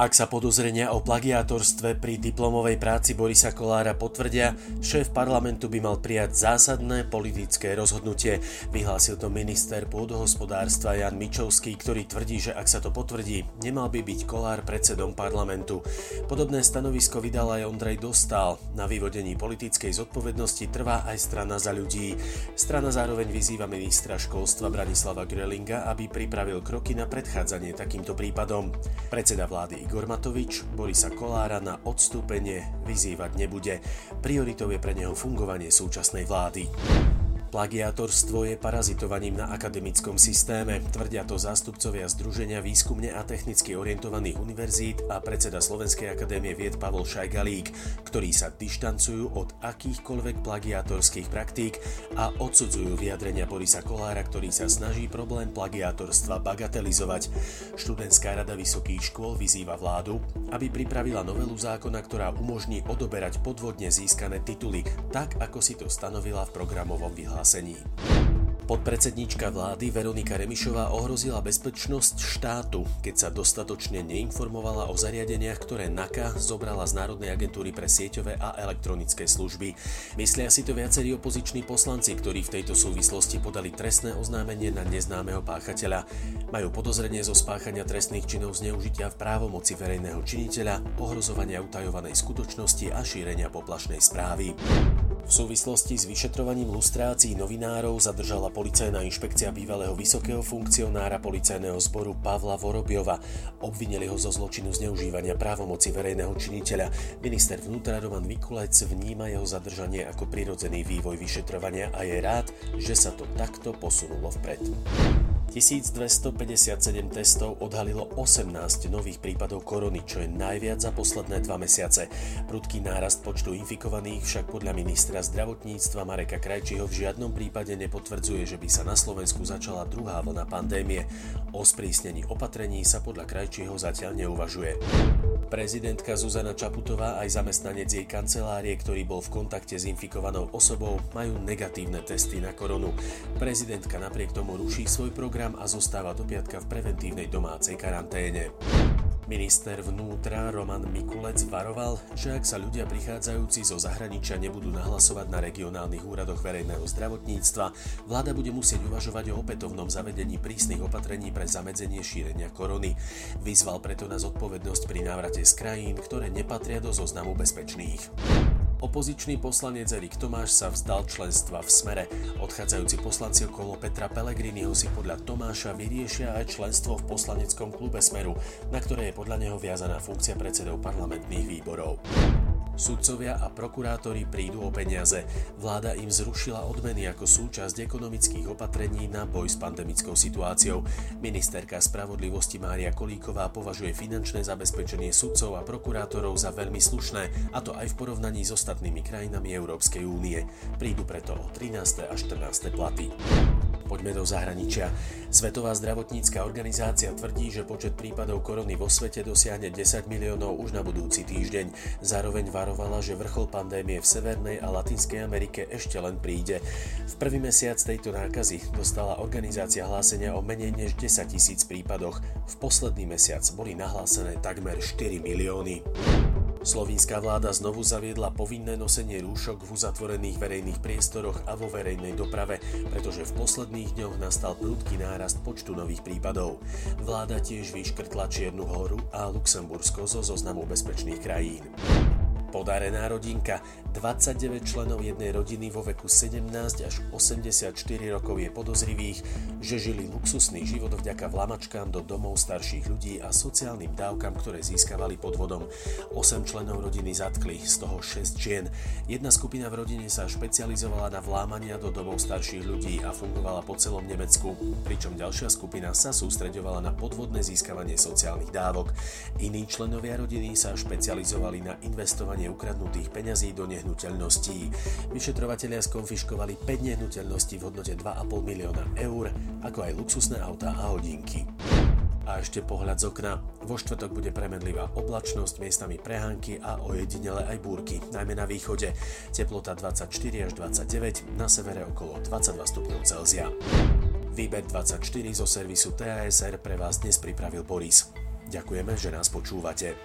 Ak sa podozrenia o plagiátorstve pri diplomovej práci Borisa Kolára potvrdia, šéf parlamentu by mal prijať zásadné politické rozhodnutie. Vyhlásil to minister pôdohospodárstva Jan Mičovský, ktorý tvrdí, že ak sa to potvrdí, nemal by byť Kolár predsedom parlamentu. Podobné stanovisko vydal aj Ondrej Dostal. Na vyvodení politickej zodpovednosti trvá aj strana za ľudí. Strana zároveň vyzýva ministra školstva Branislava Grelinga, aby pripravil kroky na predchádzanie takýmto prípadom. Predseda vlády Igor Matovič Borisa Kolára na odstúpenie vyzývať nebude. Prioritou je pre neho fungovanie súčasnej vlády. Plagiátorstvo je parazitovaním na akademickom systéme, tvrdia to zástupcovia Združenia výskumne a technicky orientovaných univerzít a predseda Slovenskej akadémie vied Pavol Šajgalík, ktorí sa dištancujú od akýchkoľvek plagiátorských praktík a odsudzujú vyjadrenia Borisa Kolára, ktorý sa snaží problém plagiátorstva bagatelizovať. Študentská rada vysokých škôl vyzýva vládu, aby pripravila novelu zákona, ktorá umožní odoberať podvodne získané tituly, tak ako si to stanovila v programovom vyhlásení vyhlásení. Podpredsedníčka vlády Veronika Remišová ohrozila bezpečnosť štátu, keď sa dostatočne neinformovala o zariadeniach, ktoré NAKA zobrala z Národnej agentúry pre sieťové a elektronické služby. Myslia si to viacerí opoziční poslanci, ktorí v tejto súvislosti podali trestné oznámenie na neznámeho páchateľa. Majú podozrenie zo spáchania trestných činov zneužitia v právomoci verejného činiteľa, ohrozovania utajovanej skutočnosti a šírenia poplašnej správy. V súvislosti s vyšetrovaním lustrácií novinárov zadržala policajná inšpekcia bývalého vysokého funkcionára policajného zboru Pavla Vorobiova. Obvinili ho zo zločinu zneužívania právomoci verejného činiteľa. Minister vnútra Roman Mikulec vníma jeho zadržanie ako prirodzený vývoj vyšetrovania a je rád, že sa to takto posunulo vpred. 1257 testov odhalilo 18 nových prípadov korony, čo je najviac za posledné dva mesiace. Prudký nárast počtu infikovaných však podľa ministra zdravotníctva Mareka Krajčího v žiadnom prípade nepotvrdzuje, že by sa na Slovensku začala druhá vlna pandémie. O sprísnení opatrení sa podľa Krajčího zatiaľ neuvažuje. Prezidentka Zuzana Čaputová aj zamestnanec jej kancelárie, ktorý bol v kontakte s infikovanou osobou, majú negatívne testy na koronu. Prezidentka napriek tomu ruší svoj program a zostáva do piatka v preventívnej domácej karanténe. Minister vnútra Roman Mikulec varoval, že ak sa ľudia prichádzajúci zo zahraničia nebudú nahlasovať na regionálnych úradoch verejného zdravotníctva, vláda bude musieť uvažovať o opätovnom zavedení prísnych opatrení pre zamedzenie šírenia korony. Vyzval preto na zodpovednosť pri návrate z krajín, ktoré nepatria do zoznamu bezpečných. Opozičný poslanec Erik Tomáš sa vzdal členstva v Smere. Odchádzajúci poslanci okolo Petra Pellegriniho si podľa Tomáša vyriešia aj členstvo v poslaneckom klube Smeru, na ktoré je podľa neho viazaná funkcia predsedov parlamentných výborov. Sudcovia a prokurátori prídu o peniaze. Vláda im zrušila odmeny ako súčasť ekonomických opatrení na boj s pandemickou situáciou. Ministerka spravodlivosti Mária Kolíková považuje finančné zabezpečenie sudcov a prokurátorov za veľmi slušné, a to aj v porovnaní s ostatnými krajinami Európskej únie. Prídu preto o 13. a 14. platy. Poďme do zahraničia. Svetová zdravotnícka organizácia tvrdí, že počet prípadov korony vo svete dosiahne 10 miliónov už na budúci týždeň. Zároveň varovala, že vrchol pandémie v Severnej a Latinskej Amerike ešte len príde. V prvý mesiac tejto nákazy dostala organizácia hlásenia o menej než 10 tisíc prípadoch. V posledný mesiac boli nahlásené takmer 4 milióny. Slovinská vláda znovu zaviedla povinné nosenie rúšok v uzatvorených verejných priestoroch a vo verejnej doprave, pretože v posledných dňoch nastal prudký nárast počtu nových prípadov. Vláda tiež vyškrtla Čiernu horu a Luxembursko zo zoznamu bezpečných krajín. Podarená rodinka. 29 členov jednej rodiny vo veku 17 až 84 rokov je podozrivých, že žili luxusný život vďaka vlamačkám do domov starších ľudí a sociálnym dávkam, ktoré získavali podvodom. 8 členov rodiny zatkli, z toho 6 žien. Jedna skupina v rodine sa špecializovala na vlámania do domov starších ľudí a fungovala po celom Nemecku, pričom ďalšia skupina sa sústreďovala na podvodné získavanie sociálnych dávok. Iní členovia rodiny sa špecializovali na investovanie vymáhanie ukradnutých peňazí do nehnuteľností. Vyšetrovatelia skonfiškovali 5 nehnuteľností v hodnote 2,5 milióna eur, ako aj luxusné autá a hodinky. A ešte pohľad z okna. Vo štvrtok bude premenlivá oblačnosť, miestami prehánky a ojedinele aj búrky, najmä na východe. Teplota 24 až 29, na severe okolo 22 stupňov Celzia. Výber 24 zo servisu TASR pre vás dnes pripravil Boris. Ďakujeme, že nás počúvate.